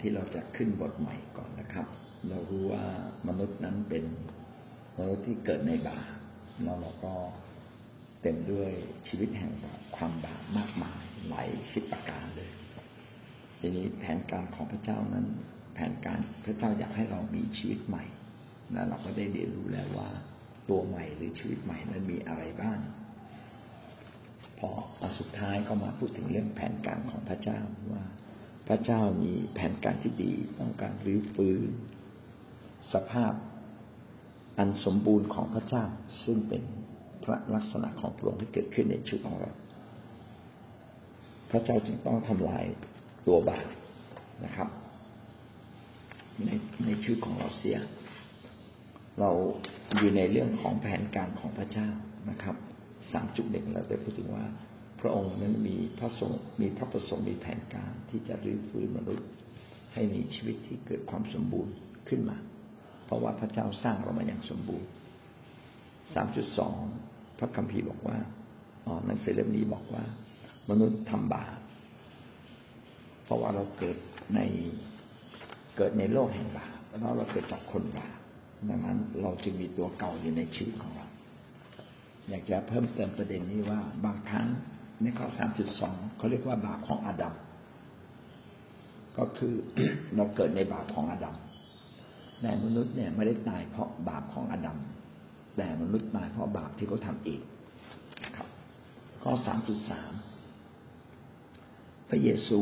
ที่เราจะขึ้นบทใหม่ก่อนนะครับ เรารู้ว่ามนุษย์นั้นเป็นมนุษย์ที่เกิดในบาปแล้วเราก็เต็มด้วยชีวิตแห่งความบาปมากมายหลายสิบประการเลย ทีนี้แผนการของพระเจ้านั้น แผนการพระเจ้าอยากให้เรามีชีวิตใหม่และเราก็ได้เรียนรู้แล้วว่าตัวใหม่หรือชีวิตใหม่นั้นมีอะไรบ้างพออสุดท้ายก็มาพูดถึงเรื่องแผนการของพระเจ้าว่า ระเจ้ามีแผนการที่ดี ต้องการรื้อฟื้นสภาพอันสมบูรณ์ของพระเจ้า ซึ่งเป็นพระลักษณะของพระองค์ที่เกิดขึ้นในชีวิตของเรา พระเจ้าจึงต้องทำลายตัวบาปนะครับ ในในชีวิตของเราเสีย เราอยู่ในเรื่องของแผนการของพระเจ้านะครับสามจุดหนึ่งเราได้พูดถึงว่า พระองค์นั้นมีพระสงฆ์มีพระประสงค์มีแผนการที่จะรื้อฟื้นมนุษย์ ให้มีชีวิตที่เกิดความสมบูรณ์ขึ้นมา เพราะว่าพระเจ้าสร้างเรามาอย่างสมบูรณ์สามจุดสองพระคัมภีร์บอกว่าอ๋อหนังสือเล่มนี้บอกว่า มนุษย์ทำบาปเพราะว่าเราเกิดในเกิดในโลกแห่งบาปแล้วเราเกิดจากคนบาปดังนั้นเราจึงมีตัวเก่าอยู่ในชีวิตของเรา อยากจะเพิ่มเติมประเด็นนี้ว่าบางครั้ง ในข้อสามจุดสองเขาเรียกว่าบาปของอาดัมก็คือเราเกิดในบาปของอาดัมแต่มนุษย์เนี่ยไม่ได้ตายเพราะบาปของอาดัมแต่มนุษย์ตายเพราะบาปที่เขาทาเองครับข้อสามจุดสามพระเยซู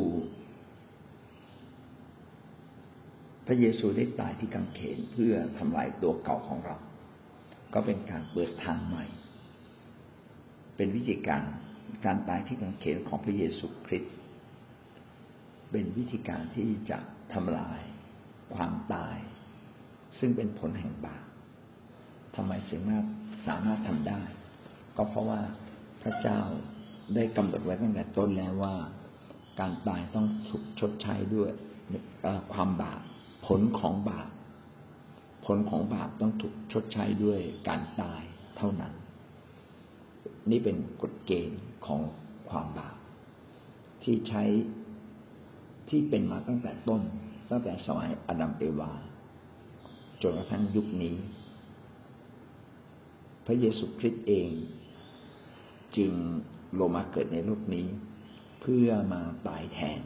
พระเยซูได้ตายที่กังเขนเพื่อทำลายตัวเก่าของเรา ก็เป็นการเปิดทางใหม่ เป็นวิธีการ การตายที่กังเขนของพระเยซูคริสต์เป็นวิธีการที่จะทำลายความตาย ซึ่งเป็นผลแห่งบาปทำไมสามารถสามารถทำได้ ก็เพราะว่าพระเจ้าได้กำหนดไว้ตั้งแต่ต้นแล้วว่า การตายต้องถูกชดใช้ด้วยความบาปผลของบาปผลของบาปต้องถูกชดใช้ด้วยการตายเท่านั้น นี่เป็นกฎเกณฑ์ ของความบาปที่ใช้ที่เป็นมาตั้งแต่ต้น ตั้งแต่สมัยอดัมเอวาจนกระทั่งยุคนี้ พระเยซูคริสต์เอง จึงลงมาเกิดในโลกนี้ เพื่อมาตายแทน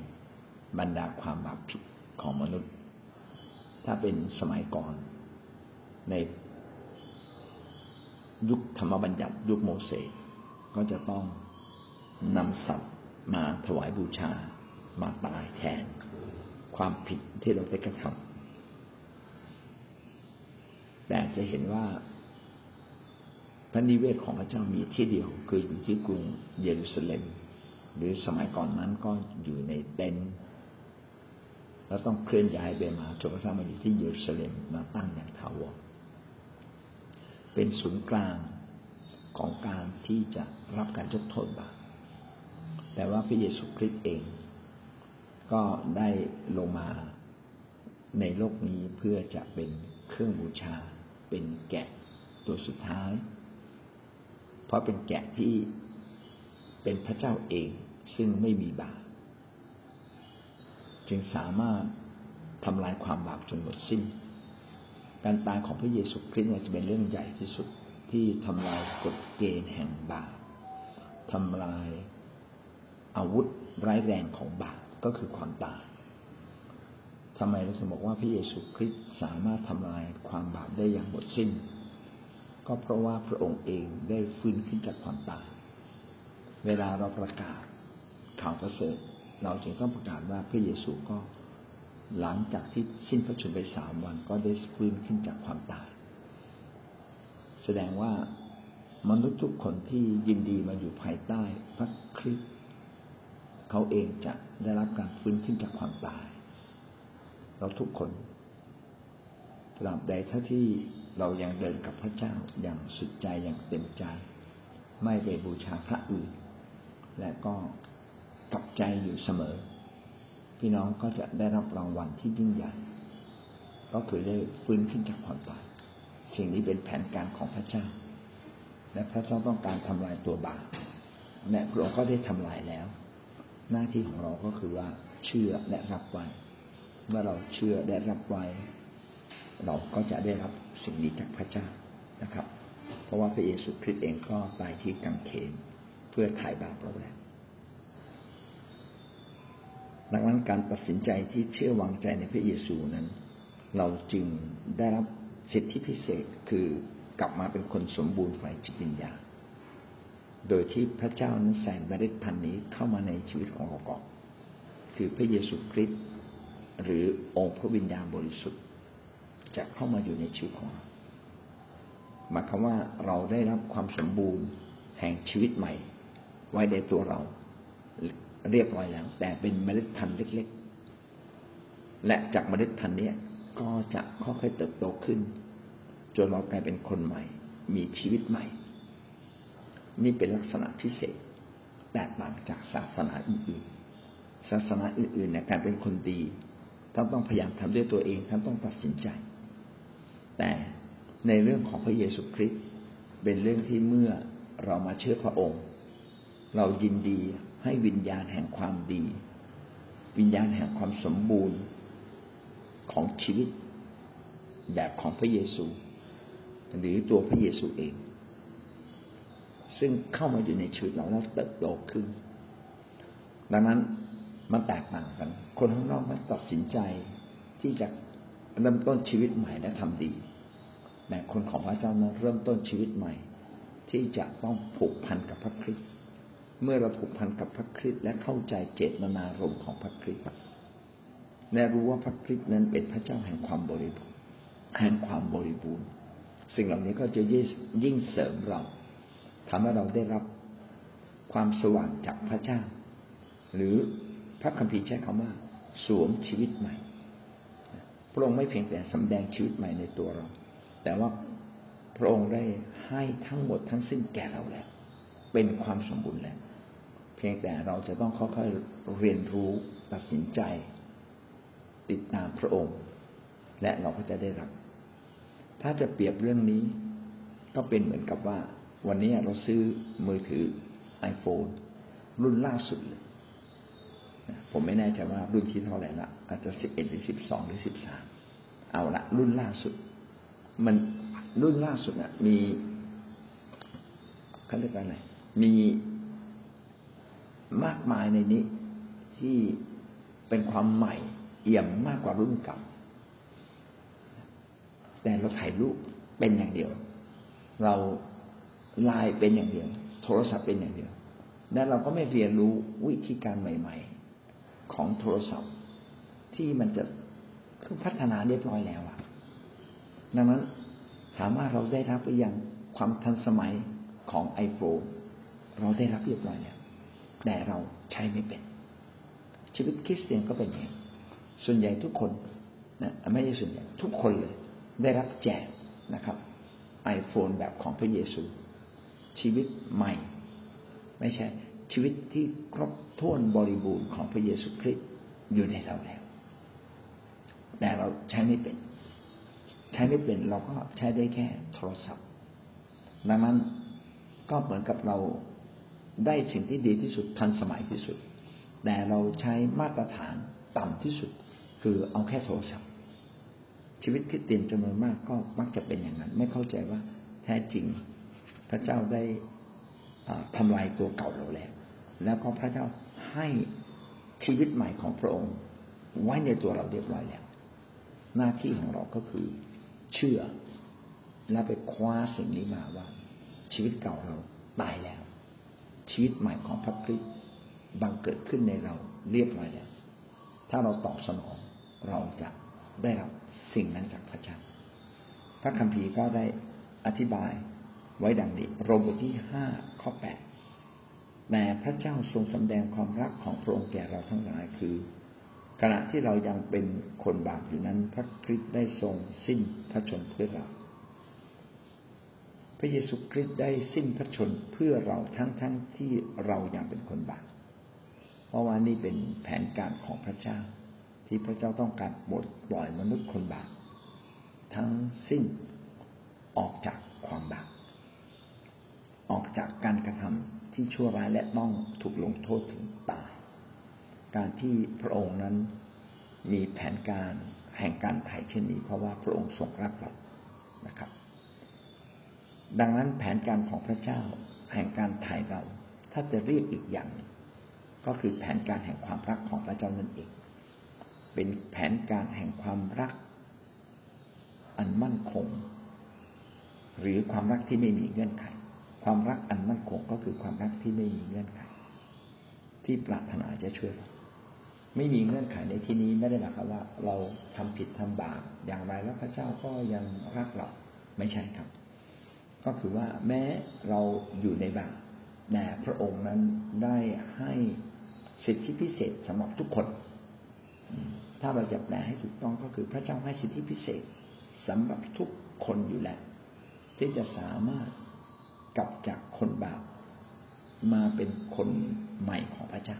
บรรดาความบาปผิดของมนุษย์ ถ้าเป็นสมัยก่อนในยุคธรรมบัญญัติยุคโมเสสก็จะต้อง นำสัตว์มาถวายบูชามาตายแทน ความผิดที่เราได้กระทำแต่จะเห็นว่าพระนิเวศของพระเจ้ามีที่เดียว คืออยู่ที่กรุงเยรูซาเล็ม หรือสมัยก่อนนั้นก็อยู่ในเต็นท์แล้วต้องเคลื่อนย้ายไปมาจนกระทั่งมาอยู่ที่เยรูซาเล็มมาตั้งอย่างถาวรเป็นศูนย์กลางของการที่จะรับการยกโทษบาป แต่ว่าพระเยซูคริสต์เอง ก็ได้ลงมาในโลกนี้เพื่อจะเป็นเครื่องบูชา เป็นแกะตัวสุดท้าย เพราะเป็นแกะที่เป็นพระเจ้าเองซึ่งไม่มีบาปจึงสามารถทำลายความบาปจนหมดสิ้น การตายของพระเยซูคริสต์จะเป็นเรื่องใหญ่ที่สุดที่ทำลายกฎเกณฑ์แห่งบาปทำลาย อาวุธร้ายแรงของบาปก็คือความตายทำไมเราถึงบอกว่าพระเยซูคริสต์สามารถทำลายความบาปได้อย่างหมดสิ้น ก็เพราะว่าพระองค์เองได้ฟื้นขึ้นจากความตาย เวลาเราประกาศข่าวประเสริฐเราจึงต้องประกาศว่าพระเยซูก็หลังจากที่สิ้นพระชนม์ไปสามวันก็ได้ฟื้นขึ้นจากความตาย แสดงว่ามนุษย์ทุกคนที่ยินดีมาอยู่ภายใต้พระคริสต์ เขาเองจะได้รับการฟื้นขึ้นจากความตาย เราทุกคนตราบใดถ้าที่เรายังเดินกับพระเจ้าอย่างสุดใจอย่างเต็มใจ ไม่ไปบูชาพระอื่น และก็กลับใจอยู่เสมอ พี่น้องก็จะได้รับรางวัลที่ยิ่งใหญ่ก็คือได้ฟื้นขึ้นจากความตายสิ่งนี้เป็นแผนการของพระเจ้า และพระเจ้าต้องการทำลายตัวบาปแม้พระองค์ก็ได้ทำลายแล้ว หน้าที่ของเราก็คือว่าเชื่อและรับไว้เมื่อเราเชื่อได้รับไว้ เราก็จะได้รับสิ่งนี้จากพระเจ้านะครับ เพราะว่าพระเยซูคริสต์เองก็ตายที่กังเขนเพื่อถ่ายบาปเราแล้วดังนั้นการตัดสินใจที่เชื่อวางใจในพระเยซูนั้น เราจึงได้รับสิทธิพิเศษคือกลับมาเป็นคนสมบูรณ์ฝ่ายจิตวิญญาณ โดยที่พระเจ้านั้นใส่เมล็ดพันธุ์นี้เข้ามาในชีวิตของเราก่อนคือพระเยซูคริสต์หรือองค์พระวิญญาณบริสุทธิ์ จะเข้ามาอยู่ในชีวิตของเราหมายความว่าเราได้รับความสมบูรณ์แห่งชีวิตใหม่ ไว้ในตัวเราเรียบร้อยแล้ว แต่เป็นเมล็ดพันธุ์เล็ก ๆ และจากเมล็ดพันธุ์นี้ก็จะค่อยๆเติบโตขึ้น จนเรากลายเป็นคนใหม่ มีชีวิตใหม่ นี่เป็นลักษณะพิเศษแตกต่างจากศาสนาอื่นๆ ศาสนาอื่นๆในการเป็นคนดีท่านต้องพยายามทำด้วยตัวเองท่านต้องตัดสินใจ แต่ในเรื่องของพระเยซูคริสต์เป็นเรื่องที่เมื่อเรามาเชื่อพระองค์ เรายินดีให้วิญญาณแห่งความดี วิญญาณแห่งความสมบูรณ์ของชีวิตแบบของพระเยซู หรือตัวพระเยซูเอง ซึ่งเข้ามาอยู่ในชีวิตเราแล้วเติบโตขึ้น ดังนั้นมันแตกต่างกัน คนข้างนอกมันตัดสินใจที่จะเริ่มต้นชีวิตใหม่และทำดี แต่คนของพระเจ้านั้นเริ่มต้นชีวิตใหม่ ที่จะต้องผูกพันกับพระคริสต์ เมื่อเราผูกพันกับพระคริสต์และเข้าใจเจตนารมณ์ของพระคริสต์และรู้ว่าพระคริสต์นั้นเป็นพระเจ้าแห่งความบริบูรณ์แห่งความบริบูรณ์ สิ่งเหล่านี้ก็จะยิ่งเสริมเรา ทำให้เราได้รับความสว่างจากพระเจ้า หรือพระคัมภีร์ใช้คำว่า สวมชีวิตใหม่ พระองค์ไม่เพียงแต่สำแดงชีวิตใหม่ในตัวเรา แต่ว่าพระองค์ได้ให้ทั้งหมดทั้งสิ้นแก่เราแล้ว เป็นความสมบูรณ์แล้ว เพียงแต่เราจะต้องค่อยๆเรียนรู้ตัดสินใจ ติดตามพระองค์ และเราก็จะได้รับ ถ้าจะเปรียบเรื่องนี้ก็เป็นเหมือนกับว่า วันนี้เราซื้อมือถือ iPhone รุ่นล่าสุดเลยผมไม่แน่ใจว่ารุ่นที่เท่าไหร่ละอาจจะสิบเอ็ดหรือสิบสองหรือสิบสามเอาละรุ่นล่าสุด มันรุ่นล่าสุดอะ มีเขาเรียกว่าอะไรมีมากมายในนี้ที่เป็นความใหม่เอี่ยมมากกว่ารุ่นเก่าแต่เราถ่ายรูปเป็นอย่างเดียว เรา ไลน์เป็นอย่างเดียว โทรศัพท์เป็นอย่างเดียว และเราก็ไม่เรียนรู้วิธีการใหม่ ๆ ของโทรศัพท์ ที่มันจะคือพัฒนาเรียบร้อยแล้วอะดังนั้นถามว่าเราได้รับหรือยังความทันสมัยของไอโฟนเราได้รับเรียบร้อยแล้วแต่เราใช้ไม่เป็น ชีวิตคริสเตียนก็เป็นอย่างนี้ส่วนใหญ่ทุกคนนะไม่ใช่ส่วนใหญ่ทุกคนเลย ได้รับแจกนะครับไอโฟนแบบของพระเยซู ชีวิตใหม่ ไม่ใช่ ชีวิตที่ครบถ้วนบริบูรณ์ของพระเยซูคริสต์อยู่ในเราแล้ว แต่เราใช้ไม่เป็น ใช้ไม่เป็นเราก็ใช้ได้แค่โทรศัพท์ดังนั้นก็เหมือนกับเราได้สิ่งที่ดีที่สุดทันสมัยที่สุด แต่เราใช้มาตรฐานต่ำที่สุด คือเอาแค่โทรศัพท์ ชีวิตคริสเตียนจำนวนมากก็มักจะเป็นอย่างนั้น ไม่เข้าใจว่าแท้จริง ระเจ้าได้ทำลายตัวเก่าเราแล้ว แล้วก็พระเจ้าให้ชีวิตใหม่ของพระองค์ ไว้ในตัวเราเรียบร้อยแล้ว หน้าที่ของเราก็คือเชื่อแล้วไปคว้าสิ่งนี้มาว่า ชีวิตเก่าเราตายแล้ว ชีวิตใหม่ของพระคริสต์บังเกิดขึ้นในเราเรียบร้อยแล้ว ถ้าเราตอบสนองเราจะได้รับสิ่งนั้นจากพระเจ้าพระคัมภีร์ก็ได้อธิบาย ไว้ดังนี้โรมบทที่ห้าข้อแปดแต่พระเจ้าทรงสำแดงความรักของพระองค์แก่เราทั้งหลายคือ ขณะที่เรายังเป็นคนบาปอยู่นั้น พระคริสต์ได้ทรงสิ้นพระชนเพื่อเรา พระเยซูคริสต์ได้สิ้นพระชนเพื่อเราทั้งๆทที่เรายังเป็นคนบาปเพราะว่านี่เป็นแผนการของพระเจ้า ที่พระเจ้าต้องการบดปล่อยมนุษย์คนบาปทั้งสิ้นออกจากความบาป ออกจากการกระทำที่ชั่วร้ายและต้องถูกลงโทษถึงตาย การที่พระองค์นั้นมีแผนการแห่งการไถ่เช่นนี้ เพราะว่าพระองค์ทรงรักเรานะครับ ดังนั้นแผนการของพระเจ้าแห่งการไถ่เรา ถ้าจะเรียกอีกอย่าง ก็คือแผนการแห่งความรักของพระเจ้านั่นเอง เป็นแผนการแห่งความรัก อันมั่นคง หรือความรักที่ไม่มีเงื่อนไข ความรักอันมั่นคงก็คือความรักที่ไม่มีเงื่อนไข ที่ปรารถนาจะช่วยเราไม่มีเงื่อนไขในที่นี้ไม่ได้หมายความว่า เราทำผิดทำบาปอย่างไรแล้วพระเจ้าก็ยังรักเราไม่ใช่ครับ ก็คือว่าแม้เราอยู่ในบาปแต่พระองค์นั้นได้ให้สิทธิพิเศษสำหรับทุกคน ถ้าเราจะแปลให้ถูกต้องก็คือพระเจ้าให้สิทธิพิเศษสำหรับทุกคนอยู่แล้วที่จะสามารถ กลับจากคนบาปมาเป็นคนใหม่ของพระเจ้า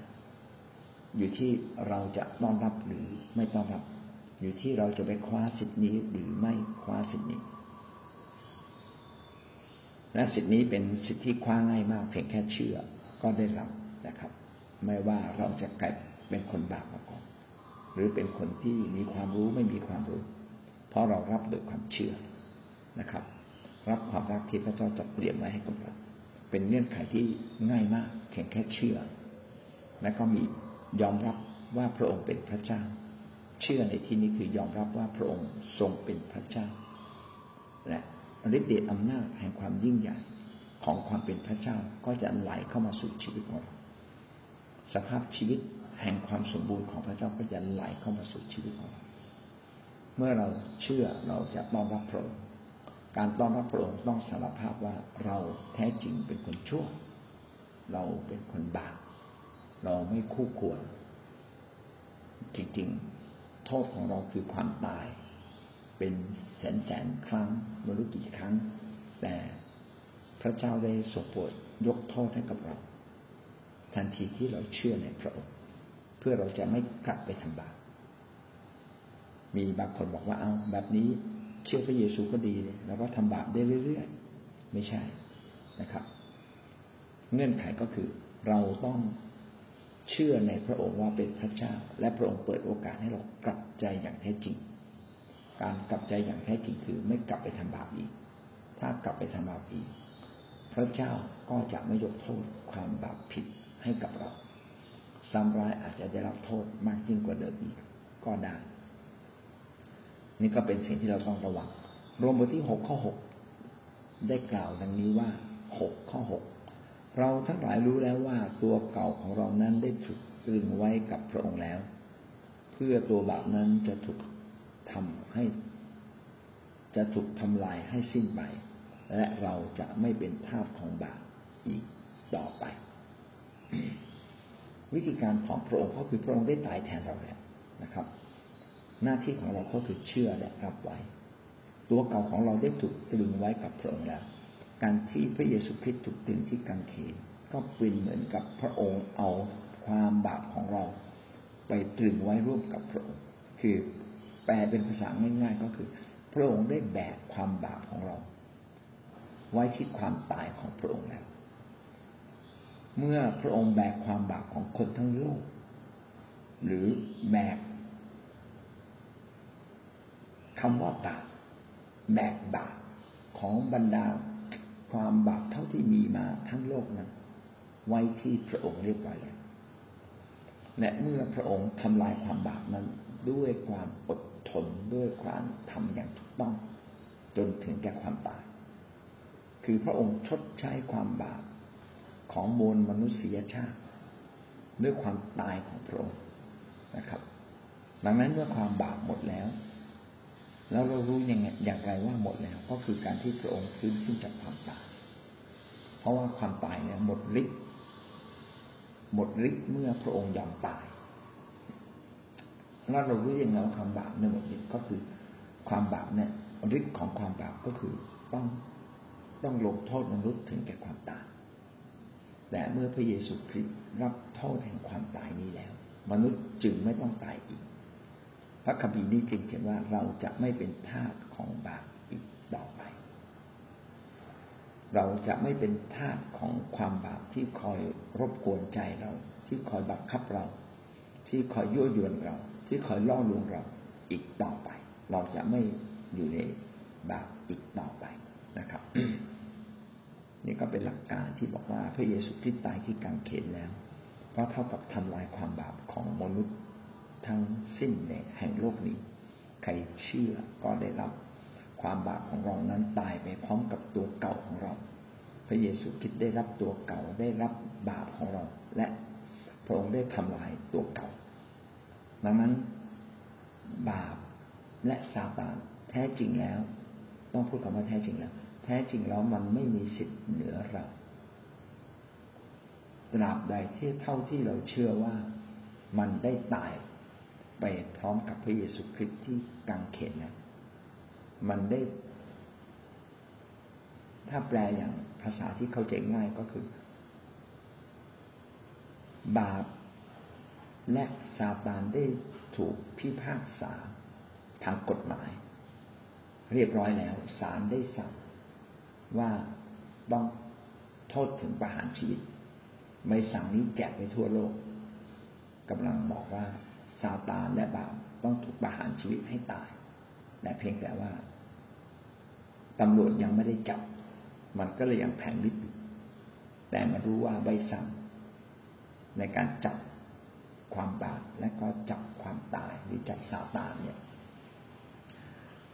อยู่ที่เราจะต้อนรับหรือไม่ต้อนรับ อยู่ที่เราจะไปคว้าสิทธินี้หรือไม่คว้าสิทธินี้ และสิทธินี้เป็นสิทธิคว้าง่ายมากเพียงแค่เชื่อก็ได้รับนะครับ ไม่ว่าเราจะกลายเป็นคนบาปมาก่อน หรือเป็นคนที่มีความรู้ไม่มีความรู้ เพราะเรารับโดยความเชื่อนะครับ รับความรักที่พระเจ้าจัดเตรียมไว้ให้กับเรา เป็นเงื่อนไขที่ง่ายมากเพียงแค่เชื่อ และก็มียอมรับว่าพระองค์เป็นพระเจ้า เชื่อในที่นี้คือยอมรับว่าพระองค์ทรงเป็นพระเจ้า และฤทธิ์เดชอำนาจแห่งความยิ่งใหญ่ของความเป็นพระเจ้าก็จะไหลเข้ามาสู่ชีวิตของเราสภาพชีวิตแห่งความสมบูรณ์ของพระเจ้าก็จะไหลเข้ามาสู่ชีวิตของเรา เมื่อเราเชื่อเราจะต้อนรับพระองค์ การต้อนรับพระองค์ต้องสารภาพว่าเราแท้จริงเป็นคนชั่ว เราเป็นคนบาปเราไม่คู่ควร จริงๆ โทษของเราคือความตาย เป็นแสนแสนครั้งไม่รู้กี่ครั้ง แต่พระเจ้าได้ทรงโปรดยกโทษให้กับเรา ทันทีที่เราเชื่อในพระองค์เพื่อเราจะไม่กลับไปทำบาปมีบางคนบอกว่าเอาแบบนี้ เชื่อพระเยซูก็ดีเลยแล้วก็ทำบาปได้เรื่อยๆ ไม่ใช่นะครับ เงื่อนไขก็คือเราต้องเชื่อในพระองค์ว่าเป็นพระเจ้า และพระองค์เปิดโอกาสให้เรากลับใจอย่างแท้จริง การกลับใจอย่างแท้จริงคือไม่กลับไปทำบาปอีก ถ้ากลับไปทำบาปอีก พระเจ้าก็จะไม่ยกโทษความบาปผิดให้กับเราซ้ำร้ายอาจจะได้รับโทษมากยิ่งกว่าเดิมอีกก็ได้ นี่ก็เป็นสิ่งที่เราต้องระวัง รวมบทที่หกข้อหกได้กล่าวดังนี้ว่าหกข้อหกเราทั้งหลายรู้แล้วว่าตัวเก่าของเรานั้นได้ถูกตรึงไว้กับพระองค์แล้ว เพื่อตัวบาปนั้นจะถูกทำให้ จะถูกทำลายให้สิ้นไป และเราจะไม่เป็นทาสของบาปอีกต่อไป วิธีการของพระองค์ก็คือพระองค์ได้ตายแทนเราแล้วนะครับ หน้าที่ของเราก็คือเชื่อและรับไว้ ตัวเก่าของเราได้ถูกตรึงไว้กับพระองค์แล้ว การที่พระเยซูคริสต์ถูกตึงที่กังเขนก็เป็นเหมือนกับพระองค์เอาความบาปของเรา ไปตรึงไว้ร่วมกับพระองค์ คือแปลเป็นภาษาง่ายๆก็คือ พระองค์ได้แบกความบาปของเรา ไว้ที่ความตายของพระองค์แล้ว เมื่อพระองค์แบกความบาปของคนทั้งโลก หรือแบก คำว่าบาปแบกบาปของบรรดาความบาปเท่าที่มีมาทั้งโลกนั้น ไว้ที่พระองค์เรียบร้อยแล้วและเมื่อพระองค์ทำลายความบาปนั้นด้วยความอดทนด้วยความทำอย่างถูกต้อง จนถึงแก่ความตาย คือพระองค์ชดใช้ความบาปของมวลมนุษยชาติ ด้วยความตายของพระองค์นะครับ ดังนั้นเมื่อความบาปหมดแล้ว แล้วเรารู้ยังไงอย่างไรว่าหมดแล้ว ก็คือการที่พระองค์ฟื้นขึ้นจากความตาย เพราะว่าความตายเนี่ยหมดฤทธิ์หมดฤทธิ์เมื่อพระองค์ยอมตาย แล้วเรารู้ยังไงว่าความบาปเนี่ยหมดฤทธิ์ก็คือความบาปเนี่ยฤทธิ์ของความบาปก็คือต้องต้องลงโทษมนุษย์ถึงแก่ความตายแต่เมื่อพระเยซูคริสต์รับโทษแห่งความตายนี้แล้ว มนุษย์จึงไม่ต้องตายอีก พระคัมภีร์นี้จึงเขียนว่าเราจะไม่เป็นทาสของบาปอีกต่อไป เราจะไม่เป็นทาสของความบาปที่คอยรบกวนใจเรา ที่คอยบังคับเรา ที่คอยยั่วยวนเรา ที่คอยล่อลวงเราอีกต่อไป เราจะไม่อยู่ในบาปอีกต่อไปนะครับ นี่ก็เป็นหลักการที่บอกว่าพระเยซูคริสต์ตายที่กางเขนแล้วก็เท่ากับทำลายความบาปของมนุษย์ ทั้งสิ้นในแห่งโลกนี้ ใครเชื่อก็ได้รับ ความบาปของเรานั้นตายไปพร้อมกับตัวเก่าของเรา พระเยซูคริสต์ได้รับตัวเก่าได้รับบาปของเรา และพระองค์ได้ทำลายตัวเก่า ดังนั้นบาปและซาตานแท้จริงแล้ว ต้องพูดคำว่าแท้จริงแล้ว แท้จริงแล้วมันไม่มีสิทธิ์เหนือเราตราบใดที่เท่าที่เราเชื่อว่ามันได้ตาย ไปพร้อมกับพระเยซูคริสต์ที่กังเขนนะมันได้ ถ้าแปลอย่างภาษาที่เข้าใจง่ายก็คือ บาปและซาตานได้ถูกพิพากษาทางกฎหมาย เรียบร้อยแล้วศาลได้สั่งว่าต้องโทษถึงประหารชีวิตใบสั่งนี้แจกไปทั่วโลกกำลังบอกว่า ซาตานและบาปต้องถูกประหารชีวิตให้ตาย แต่เพียงแต่ว่าตำรวจยังไม่ได้จับ มันก็เลยยังแผงฤทธิ์แต่มารู้ว่าใบสั่งในการจับความบาปและก็จับความตายหรือจับซาตานเนี่ย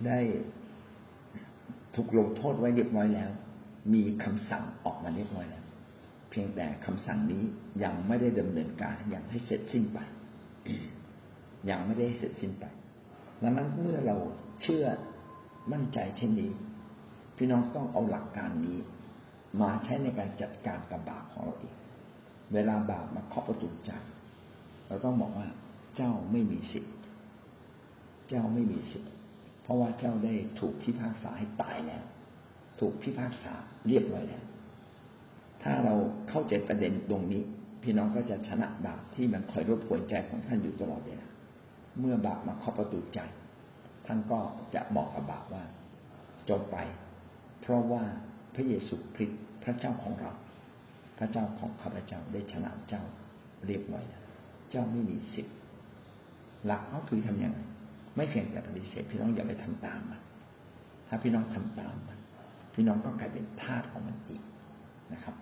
ได้ถูกลงโทษไว้เรียบร้อยแล้ว มีคำสั่งออกมาเรียบร้อยแล้ว เพียงแต่คำสั่งนี้ยังไม่ได้ดำเนินการย่างให้เสร็จสิ้นไป ยังไม่ได้เสร็จสิ้นไปดังนั้นเมื่อเราเชื่อมั่นใจเช่นนี้ พี่น้องต้องเอาหลักการนี้ มาใช้ในการจัดการกับบาปของเราเองเวลาบาปมาเคาะประตูใจเราต้องบอกว่าเจ้าไม่มีสิทธิ์ เจ้าไม่มีสิทธิ์ เพราะว่าเจ้าได้ถูกพิพากษาให้ตายแล้ว ถูกพิพากษาเรียบร้อยแล้ว ถ้าเราเข้าใจประเด็นตรงนี้ พี่น้องก็จะชนะบาปที่มันคอยรบกวนใจของท่านอยู่ตลอดเวลา เมื่อบาปมาเคาะประตูใจ ท่านก็จะบอกกับบาปว่าจบไป เพราะว่าพระเยซูคริสต์พระเจ้าของเรา พระเจ้าของข้าพเจ้าได้ชนะเจ้าเรียบร้อยแล้วเจ้าไม่มีสิทธิ์หลักก็คือทำยังไงไม่เพียงแต่ปฏิเสธพี่น้องอย่าไปทำตามมัน ถ้าพี่น้องทำตามมัน พี่น้องก็กลายเป็นทาสของมันอีกนะครับ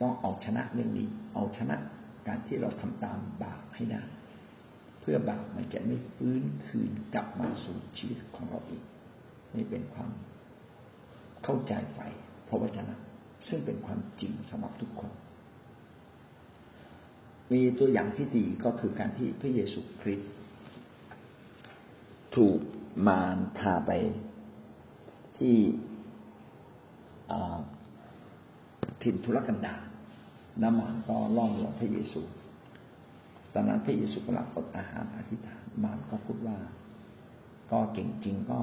ต้องเอาชนะเรื่องนี้ เอาชนะการที่เราทำตามบาปให้ได้ เพื่อบาปมันจะไม่ฟื้นคืนกลับมาสู่ชีวิตของเราอีก นี่เป็นความเข้าใจไฟพระวจนะ ซึ่งเป็นความจริงสำหรับทุกคน มีตัวอย่างที่ดีก็คือการที่พระเยซูคริสต์ถูกมารพาไปที่ถิ่นทุรกันดารน้ำมันก็ล่อลวงพระเยซู ตอนนั้นพระเยซูกำลังอดอาหารอธิษฐานมารก็พูดว่า ก็เก่งจริงก็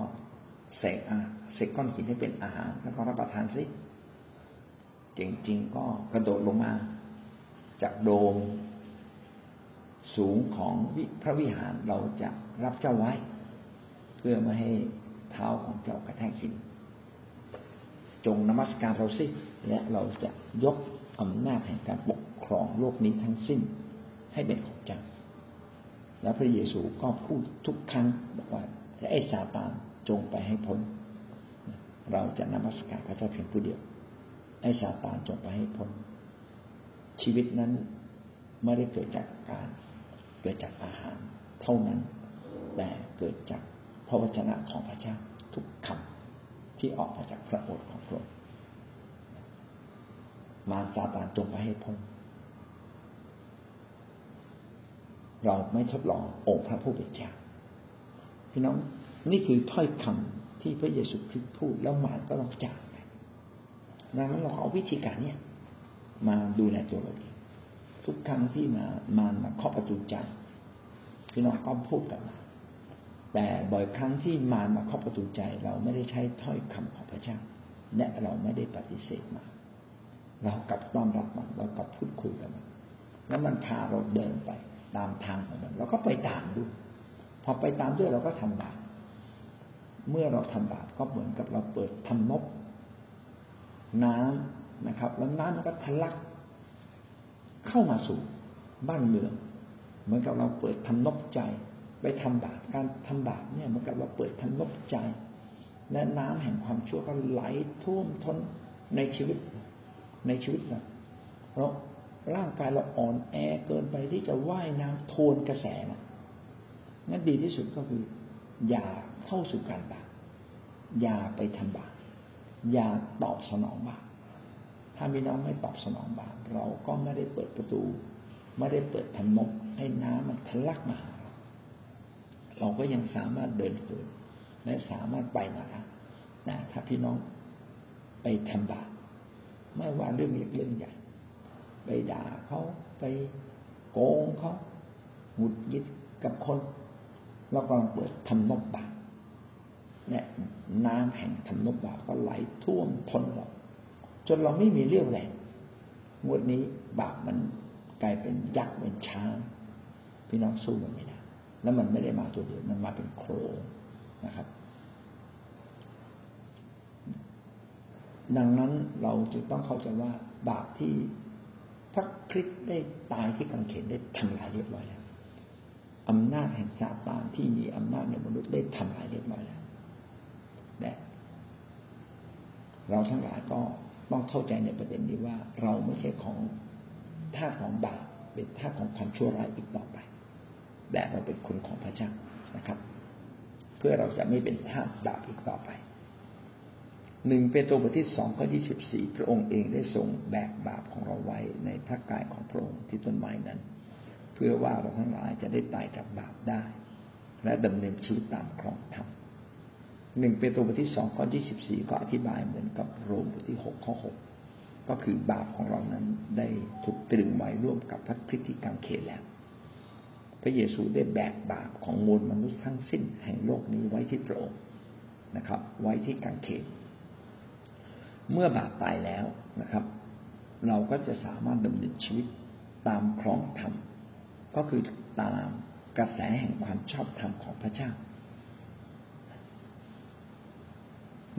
เสกอาเสกก้อนหินให้เป็นอาหารแล้วก็รับประทานสิเก่งจริงก็กระโดดลงมา จากโดม สูงของพระวิหารเราจะรับเจ้าไว้ เพื่อไม่ให้เท้าของเจ้ากระแทกหิน จงนมัสการเราสิและเราจะยกอำนาจแห่งการปกครองโลกนี้ทั้งสิ้นให้เป็นของ และพระเยซูก็พูดทุกครั้งบอกว่าไอ้ซาตานจงไปให้พ้น เราจะนมัสการพระเจ้าเพียงผู้เดียว ไอ้ซาตานจงไปให้พ้น ชีวิตนั้นไม่ได้เกิดจากการเกิดจากอาหาร เท่านั้น แต่เกิดจากพระวจนะของพระเจ้าทุกคำที่ออกมาจากพระโอษฐ์ของพระองค์มาซาตานจงไปให้พ้น เราไม่ทดลององค์พระผู้เป็นเจ้าพี่น้องนี่คือถ้อยคำที่พระเยซูคริสต์พูดแล้วมารก็ต้องจากไปดังนั้นเราเอาวิธีการเนี้ยมาดูแลตัวเราเองทุกครั้งที่มามามาเคาะประตูใจพี่น้องก็พูดกันแต่บ่อยครั้งที่มามาเคาะประตูใจ เราไม่ได้ใช้ถ้อยคำของพระเจ้าและเราไม่ได้ปฏิเสธมา เรากลับต้อนรับมันเรากลับพูดคุยกับมัน แล้วมันพาเราเดินไป ตามทางของมันเราก็ไปตามด้วยพอไปตามด้วยเราก็ทำบาปเมื่อเราทำบาปก็เหมือนกับเราเปิดทำนบน้ำนะครับ แล้วน้ำมันก็ทะลักเข้ามาสู่บ้านเมือง เหมือนกับเราเปิดทำนบใจ ไปทำบาปการทำบาปเนี่ยเหมันกับว่าเปิดทำลบใจ และน้ำแห่งความชั่วก็ไหลท่วมท้นในชีวิตในชีวิตเราเรา ร่างกายเราอ่อนแอเกินไปที่จะว่ายน้ำทวนกระแสนะงั้นดีที่สุดก็คือ อย่าเข้าสู่การบาปอย่าไปทำบาปอย่าตอบสนองบาปถ้ามีน้องไม่ตอบสนองบาปเราก็ไม่ได้เปิดประตู ไม่ได้เปิดทำนกให้น้ำมันทะลักมาหาเราเราก็ยังสามารถเดินเหินและสามารถไปมาได้นะถ้าพี่น้องไปทำบาปไม่ว่าเรื่องเล็กเรื่องใหญ่ ไปด่าเขาไปโกงเขาหงุดหงิดกับคนเรากำลังเปิดทำนบบาปเนี่ยน้ำแห่งทำนบบาปก็ไหลท่วมทนเราจนเราไม่มีเรี่ยวแรงงวดนี้บาปมันกลายเป็นยักษ์เป็นช้างพี่น้องสู้มันไม่ได้แล้วมันไม่ได้มาตัวเดียวมันมาเป็นโครงนะครับ ดังนั้นเราจึงต้องเข้าใจว่าบาปที่ ระคริสต์ได้ตายที่กังเขนได้ทำลายเรียบร้อยแล้วอำนาจแห่งซาตานที่มีอำนาจในมนุษย์ได้ทำลายเรียบร้อยแล้วแต่เราทั้งหลายก็ต้องเข้าใจในประเด็นนี้ว่า เราไม่ใช่ของท่าของบาปเป็นท่าของความชั่วร้ายอีกต่อไปแต่เราเป็นคนของพระเจ้านะครับ เพื่อเราจะไม่เป็นท่าบาปอีกต่อไป หนึ่งเปโตรบทที่สองข้อยี่สิบสี่พระองค์เองได้ทรงแบกบาปของเราไว้ในพระกายของพระองค์ที่ต้นไม้นั้น เพื่อว่าเราทั้งหลายจะได้ตายจากบาปได้ และดำเนินชีวิตตามครองธรรมหนึ่งเปโตรบทที่สองข้อยี่สิบสี่ก็อธิบายเหมือนกับโรมบทที่หกข้อหกก็คือบาปของเรานั้นได้ถูกตรึงไว้ร่วมกับพระคริสต์ที่กังเขนแล้ว พระเยซูได้แบกบาปของมวลมนุษย์ทั้งสิ้นแห่งโลกนี้ไว้ที่พระองค์นะครับ ไว้ที่กังเขน เมื่อบาปตายแล้วนะครับ เราก็จะสามารถดำเนินชีวิตตามครองธรรมก็คือตามกระแสแห่งความชอบธรรมของพระเจ้า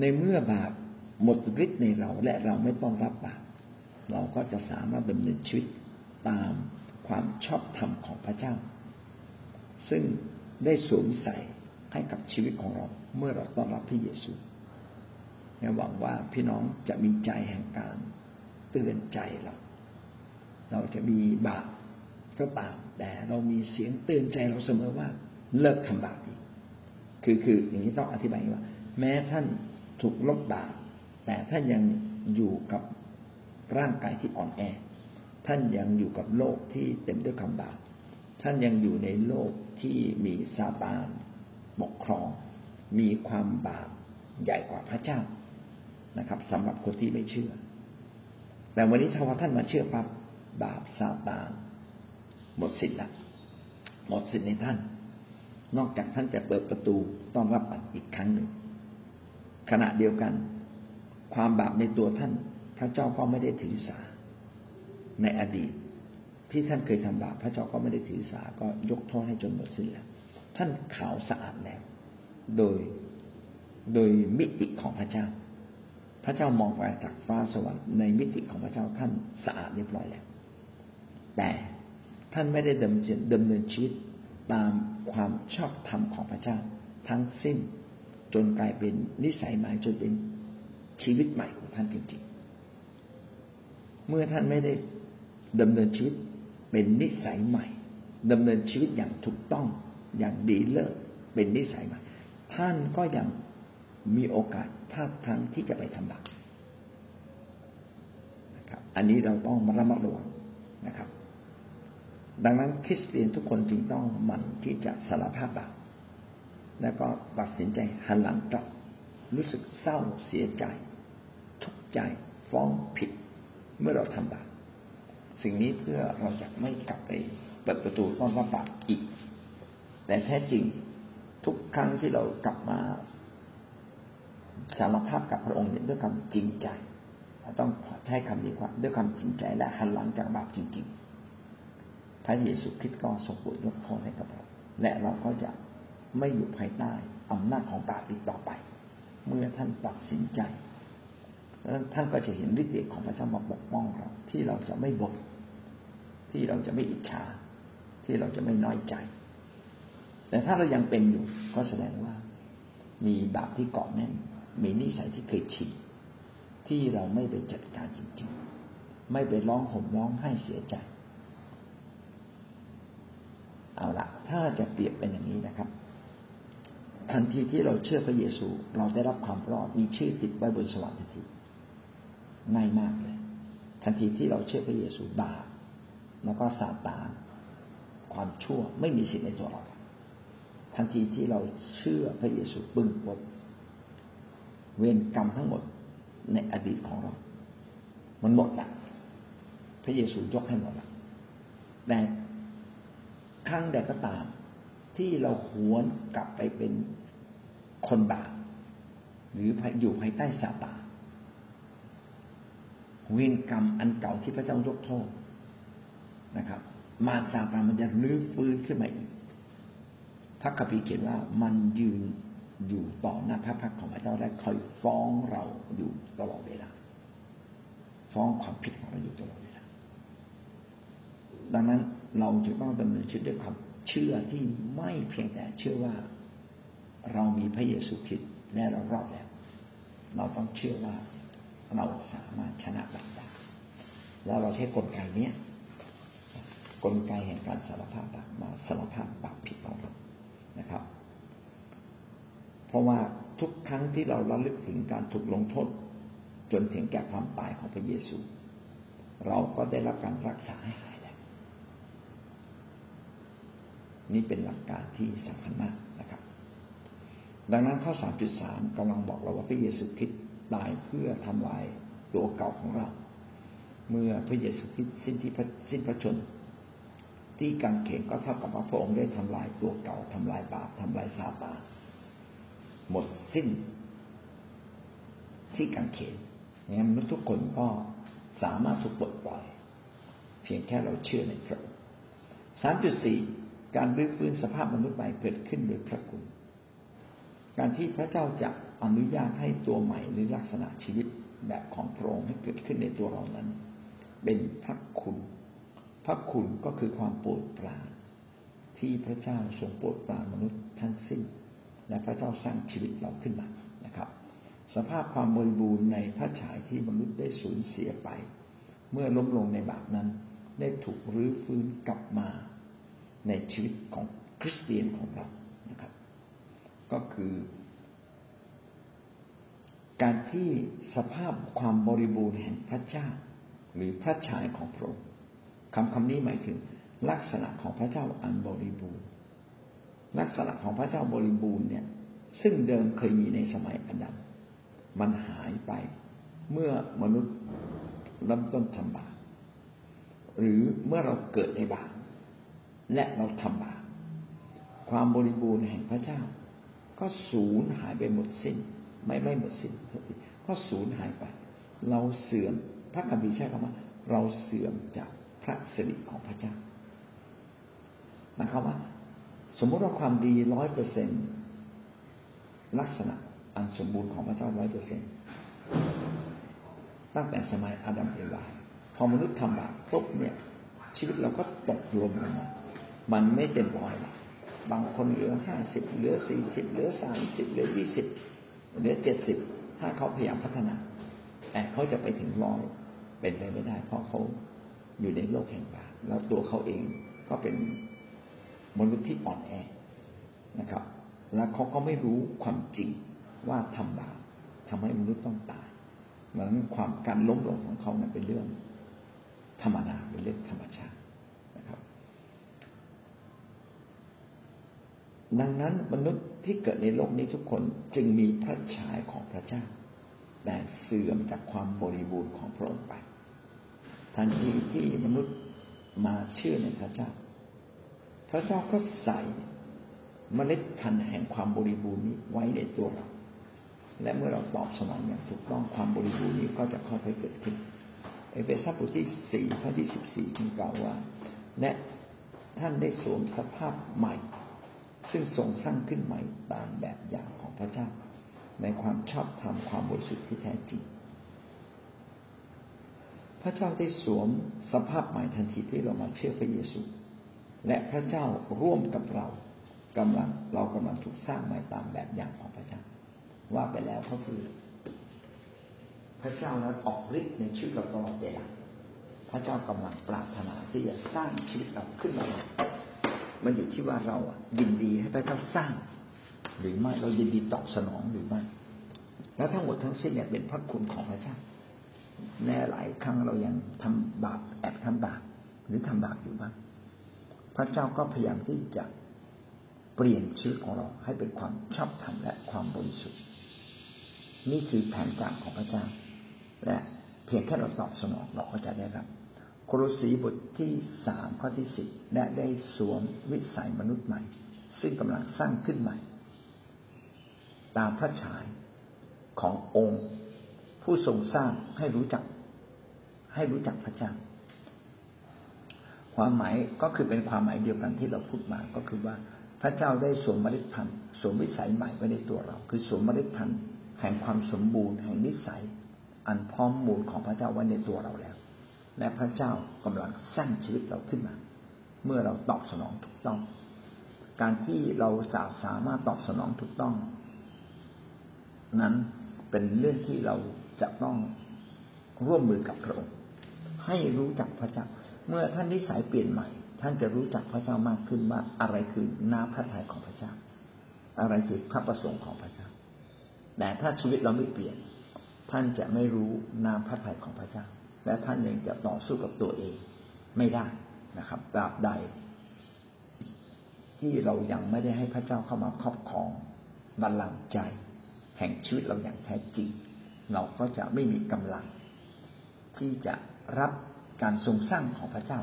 ในเมื่อบาปหมดฤทธิ์ในเราและเราไม่ต้องรับบาปเราก็จะสามารถดำเนินชีวิตตามความชอบธรรมของพระเจ้า ซึ่งได้สวมใส่ให้กับชีวิตของเราเมื่อเราต้อนรับพระเยซู หวังว่าพี่น้องจะมีใจแห่งการเตือนใจเรา เราจะมีบาปก็ตามแต่เรามีเสียงเตือนใจเราเสมอว่าเลิกทำบาปอีก คือคืออย่างนี้ต้องอธิบายว่า แม้ท่านถูกลบบาปแต่ท่านยังอยู่กับร่างกายที่อ่อนแอ ท่านยังอยู่กับโลกที่เต็มด้วยคำบาปท่านยังอยู่ในโลกที่มีซาตานปกครอง มีความบาปใหญ่กว่าพระเจ้า นะครับสำหรับคนที่ไม่เชื่อ แต่วันนี้ถ้าว่าท่านมาเชื่อปั๊บบาปซาตานหมดสิทธิ์ละหมดสิทธิ์ในท่าน นอกจากท่านจะเปิดประตูต้อนรับมันอีกครั้งหนึ่ง ขณะเดียวกัน ความบาปในตัวท่าน พระเจ้าก็ไม่ได้ถือสา ในอดีต ที่ท่านเคยทำบาปพระเจ้าก็ไม่ได้ถือสา ก็ยกโทษให้จนหมดสิ้นแล้วท่านขาวสะอาดแล้ว โดยโดยมิติของพระเจ้า ระเจ้ามองไปจากฟ้าสวรรค์ในมิติของพระเจ้าท่านสะอาดเรียบร้อยแล้ว แต่ท่านไม่ได้ดำเนินดำเนินชีวิตตามความชอบธรรมของพระเจ้า ทั้งสิ้นจนกลายเป็นนิสัยใหม่จนเป็นชีวิตใหม่ของท่านจริงๆ เมื่อท่านไม่ได้ดำเนินชีวิตเป็นนิสัยใหม่ดำเนินชีวิตอย่างถูกต้องอย่างดีเลิศเป็นนิสัยใหม่ ท่านก็ยัง มีโอกาสพลาดทั้งที่จะไปทำบาปนะครับ อันนี้เราต้องมาระมัดระวังนะครับ ดังนั้นคริสเตียนทุกคนจึงต้องหมั่นที่จะสารภาพบาปแล้วก็ตัดสินใจหันหลังกลับรู้สึกเศร้าเสียใจ ทุกข์ใจฟ้องผิดเมื่อเราทำบาปสิ่งนี้เพื่อเราจะไม่กลับไปเปิดประตูต้อนรับบาปอีก แต่แท้จริงทุกครั้งที่เรากลับมา สารภาพกับพระองค์ด้วยความจริงใจ ต้องใช้คำนี้ว่าด้วยความจริงใจและหันหลังจากบาปจริง ๆ พระเยซูคริสต์ก็ทรงโปรดยกโทษให้กับเราและเราก็จะไม่อยู่ภายใต้อำนาจของบาปอีกต่อไป เมื่อท่านตัดสินใจแล้วท่านก็จะเห็นฤทธิ์เดชของพระเจ้ามาปกป้องเรา ที่เราจะไม่บ่นที่เราจะไม่อิจฉา ที่เราจะไม่น้อยใจ แต่ถ้าเรายังเป็นอยู่ก็แสดงว่า มีบาปที่เกาะแน่น มีนิสัยที่เคยชินที่เราไม่ไปจัดการจริงๆ ไม่ไปร้องห่มร้องไห้เสียใจ เอาละถ้าจะเปรียบเป็นอย่างนี้นะครับ ทันทีที่เราเชื่อพระเยซู เราได้รับความรอดมีชื่อติดไว้บนสวรรค์ทันทีง่ายมากเลย ทันทีที่เราเชื่อพระเยซูบาปแล้วก็ซาตานความชั่วไม่มีสิทธิ์ในตัวเรา ทันทีที่เราเชื่อพระเยซูปึ้งปบ เวรกรรมทั้งหมดในอดีตของเรา มันหมดละพระเยซูยกให้หมดละแต่ครั้งใดก็ตาม ที่เราหวนกลับไปเป็นคนบาปหรืออยู่ภายใต้ซาตานเวรกรรมอันเก่าที่พระเจ้ายกโทษนะครับ มารซาตานมันจะลื้อฟื้นขึ้นมาอีกพระคัมภีร์เขียนว่ามันยืน อยู่ต่อหน้าพระพักของพระเจ้าและคอยฟ้องเราอยู่ตลอดเวลา ฟ้องความผิดของเราอยู่ตลอดเวลา ดังนั้นเราจะต้องดำเนินชีวิตด้วยความเชื่อที่ไม่เพียงแต่เชื่อว่าเรามีพระเยซูคริสต์และเรารอดแล้ว เราต้องเชื่อว่าเราสามารถชนะบาปได้แล้วเราใช้กลไกเนี้ยกลไกแห่งการสารภาพบาปมาสารภาพบาปผิดของเรานะครับ เพราะว่าทุกครั้งที่เราระลึกถึงการถูกลงโทษ จนถึงแก่ความตายของพระเยซู เราก็ได้รับการรักษาให้หายแล้ว นี่เป็นหลักการที่สำคัญมากนะครับ ดังนั้นข้อสามจุดสามกำลังบอกเราว่าพระเยซูคริสต์ตายเพื่อทำลายตัวเก่าของเรา เมื่อพระเยซูคริสต์สิ้นที่สิ้นพระชน ที่กังเขนก็เท่ากับว่าพระองค์ได้ทำลายตัวเก่าทำลายบาปทำลายซาตาน หมดสิ้น ที่กังเขนงั้นมนุษย์ทุกคนก็สามารถถูกปลดปล่อย เพียงแค่เราเชื่อในพระองค์สามจุดสี่การรื้อฟื้นสภาพมนุษย์ใหม่เกิดขึ้นโดยพระคุณ การที่พระเจ้าจะอนุญาตให้ตัวใหม่หรือลักษณะชีวิตแบบของพระองค์ให้เกิดขึ้นในตัวเรานั้น เป็นพระคุณ พระคุณก็คือความโปรดปรานที่พระเจ้าทรงโปรดปรานมนุษย์ทั้งสิ้น และพระเจ้าสร้างชีวิตเราขึ้นมานะครับ สภาพความบริบูรณ์ในพระฉายที่มนุษย์ได้สูญเสียไป เมื่อล้มลงในบาปนั้น ได้ถูกรื้อฟื้นกลับมาในชีวิตของคริสเตียนของเรานะครับ ก็คือ การที่สภาพความบริบูรณ์แห่งพระเจ้า หรือพระฉายของพระองค์คำคำนี้หมายถึงลักษณะของพระเจ้าอันบริบูรณ์ ลักษณะของพระเจ้าบริบูรณ์เนี่ย ซึ่งเดิมเคยมีในสมัยอดัมมันหายไปเมื่อมนุษย์เริ่มต้นทำบาปหรือเมื่อเราเกิดในบาปและเราทำบาปความบริบูรณ์แห่งพระเจ้า ก็สูญหายไปหมดสิ้น ไม่ไม่หมดสิ้นก็สูญหายไป เราเสื่อมพระคัมภีร์ใช้คำว่า เราเสื่อมจากพระสิริของพระเจ้าหมายความว่า สมมติว่าความดีร้อยเปอร์เซ็นลักษณะอันสมบูรณ์ของพระเจ้าร้อยเปอร์เซ็นตั้งแต่สมัยอาดัมเอวาพอมนุษย์ทำบาปปุ๊บเนี่ย ชีวิตเราก็ตกลงลงมันไม่เต็มร้อยละบางคนเหลือห้าสิบเหลือสี่สิบเหลือสามสิบเหลือยี่สิบเหลือเจ็ดสิบถ้าเขาพยายามพัฒนา แต่เขาจะไปถึงร้อยเป็นไปไม่ได้ เพราะเขาอยู่ในโลกแห่งบาปแล้วตัวเขาเองก็เป็น มนุษย์ที่อ่อนแอนะครับ แล้วเขาก็ไม่รู้ความจริงว่าทำบาปทำให้มนุษย์ต้องตายเหมือนความการล้มลงของเขาเนี่ยเป็นเรื่องธรรมดาเป็นเรื่องธรรมชาตินะครับ ดังนั้นมนุษย์ที่เกิดในโลกนี้ทุกคนจึงมีพระฉายของพระเจ้า แต่เสื่อมจากความบริบูรณ์ของพระองค์ไป ทันทีที่มนุษย์มาเชื่อในพระเจ้า พระเจ้าก็ใส่เมล็ดพันธุ์แห่งความบริบูรณ์นี้ไว้ในตัวเรา และเมื่อเราตอบสนองอย่างถูกต้องความบริบูรณ์นี้ก็จะค่อยๆเกิดขึ้น เอเฟซัสบทที่สี่ข้อที่สิบสี่จึงกล่าวว่า และท่านได้สวมสภาพใหม่ ซึ่งทรงสร้างขึ้นใหม่ตามแบบอย่างของพระเจ้า ในความชอบธรรมความบริสุทธิ์ที่แท้จริง พระเจ้าได้สวมสภาพใหม่ทันทีที่เรามาเชื่อพระเยซู และพระเจ้าร่วมกับเรากำลังเรากำลังถูกสร้างใหม่ตามแบบอย่างของพระเจ้า ว่าไปแล้วก็คือ พระเจ้านั้นออกฤทธิ์ในชีวิตเราตลอดเวลาพระเจ้ากำลังปรารถนาที่จะสร้างชีวิตเราขึ้นมามันอยู่ที่ว่าเรายินดีให้พระเจ้าสร้าง หรือไม่เรายินดีตอบสนองหรือไม่แล้วทั้งหมดทั้งสิ้นเนี่ยเป็นพระคุณของพระเจ้าแน่หลายครั้งเรายังทำบาปแอบทำบาปหรือทำบาปอยู่บ้าง พระเจ้าก็พยายามที่จะเปลี่ยนชีวิตของเราให้เป็นความชอบธรรมและความบริสุทธิ์ นี่คือแผนการของพระเจ้า และเพียงแค่เราตอบสนองเราก็จะได้รับโครสีบทที่สามข้อที่สิบและได้สวมวิสัยมนุษย์ใหม่ ซึ่งกำลังสร้างขึ้นใหม่ ตามพระฉายขององค์ ผู้ทรงสร้างให้รู้จัก ให้รู้จักพระเจ้า ความหมายก็คือเป็นความหมายเดียวกันที่เราพูดมาก็คือว่าพระเจ้าได้สวมมล็ดพันธ์สวมวิสัยใหม่ไว้ในตัวเรา คือสวมมล็ดพันธ์แห่งความสมบูรณ์แห่งนิสัย อันพร้อมมูลของพระเจ้าไว้ในตัวเราแล้ว และพระเจ้ากำลังสร้างชีวิตเราขึ้นมา เมื่อเราตอบสนองถูกต้อง การที่เราจะสามารถตอบสนองถูกต้อง นั้นเป็นเรื่องที่เราจะต้องร่วมมือกับพระองค์ให้รู้จักพระเจ้า เมื่อท่านนิสัยเปลี่ยนใหม่ ท่านจะรู้จักพระเจ้ามากขึ้นว่าอะไรคือน้าพระทัยของพระเจ้า อะไรคือพระประสงค์ของพระเจ้า แต่ถ้าชีวิตเราไม่เปลี่ยน ท่านจะไม่รู้นามพระทัยของพระเจ้า และท่านยังจะต่อสู้กับตัวเองไม่ได้นะครับตราบใด ที่เรายังไม่ได้ให้พระเจ้าเข้ามาครอบครองบัลลังก์ใจ แห่งชีวิตเราอย่างแท้จริง เราก็จะไม่มีกำลัง ที่จะรับ การทรงสร้างของพระเจ้า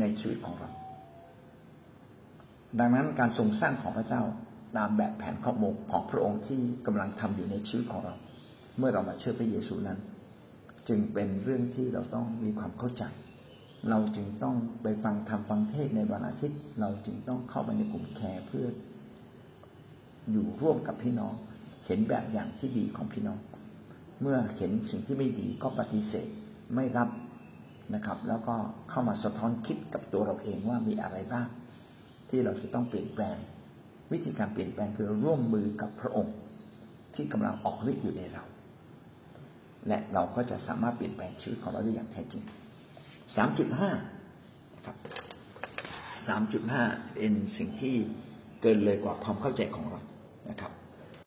ในชีวิตของเรา ดังนั้นการทรงสร้างของพระเจ้าตามแบบแผนข้อมูลของพระองค์ที่กำลังทำอยู่ในชีวิตของเรา เมื่อเรามาเชื่อพระเยซูนั้น จึงเป็นเรื่องที่เราต้องมีความเข้าใจ เราจึงต้องไปฟังทำฟังเทศในวันอาทิตย์ เราจึงต้องเข้าไปในกลุ่มแคร์เพื่ออยู่ร่วมกับพี่น้อง เห็นแบบอย่างที่ดีของพี่น้อง เมื่อเห็นสิ่งที่ไม่ดีก็ปฏิเสธไม่รับ นะครับ แล้วก็เข้ามาสะท้อนคิดกับตัวเราเองว่ามีอะไรบ้าง ที่เราจะต้องเปลี่ยนแปลง วิธีการเปลี่ยนแปลงคือร่วมมือกับพระองค์ ที่กำลังออกฤทธิ์อยู่ในเรา และเราก็จะสามารถเปลี่ยนแปลงชีวิตของเราได้อย่างแท้จริง สามจุดห้าครับสามจุดห้าเป็นสิ่งที่เกินเลยกว่าความเข้าใจของเรานะครับ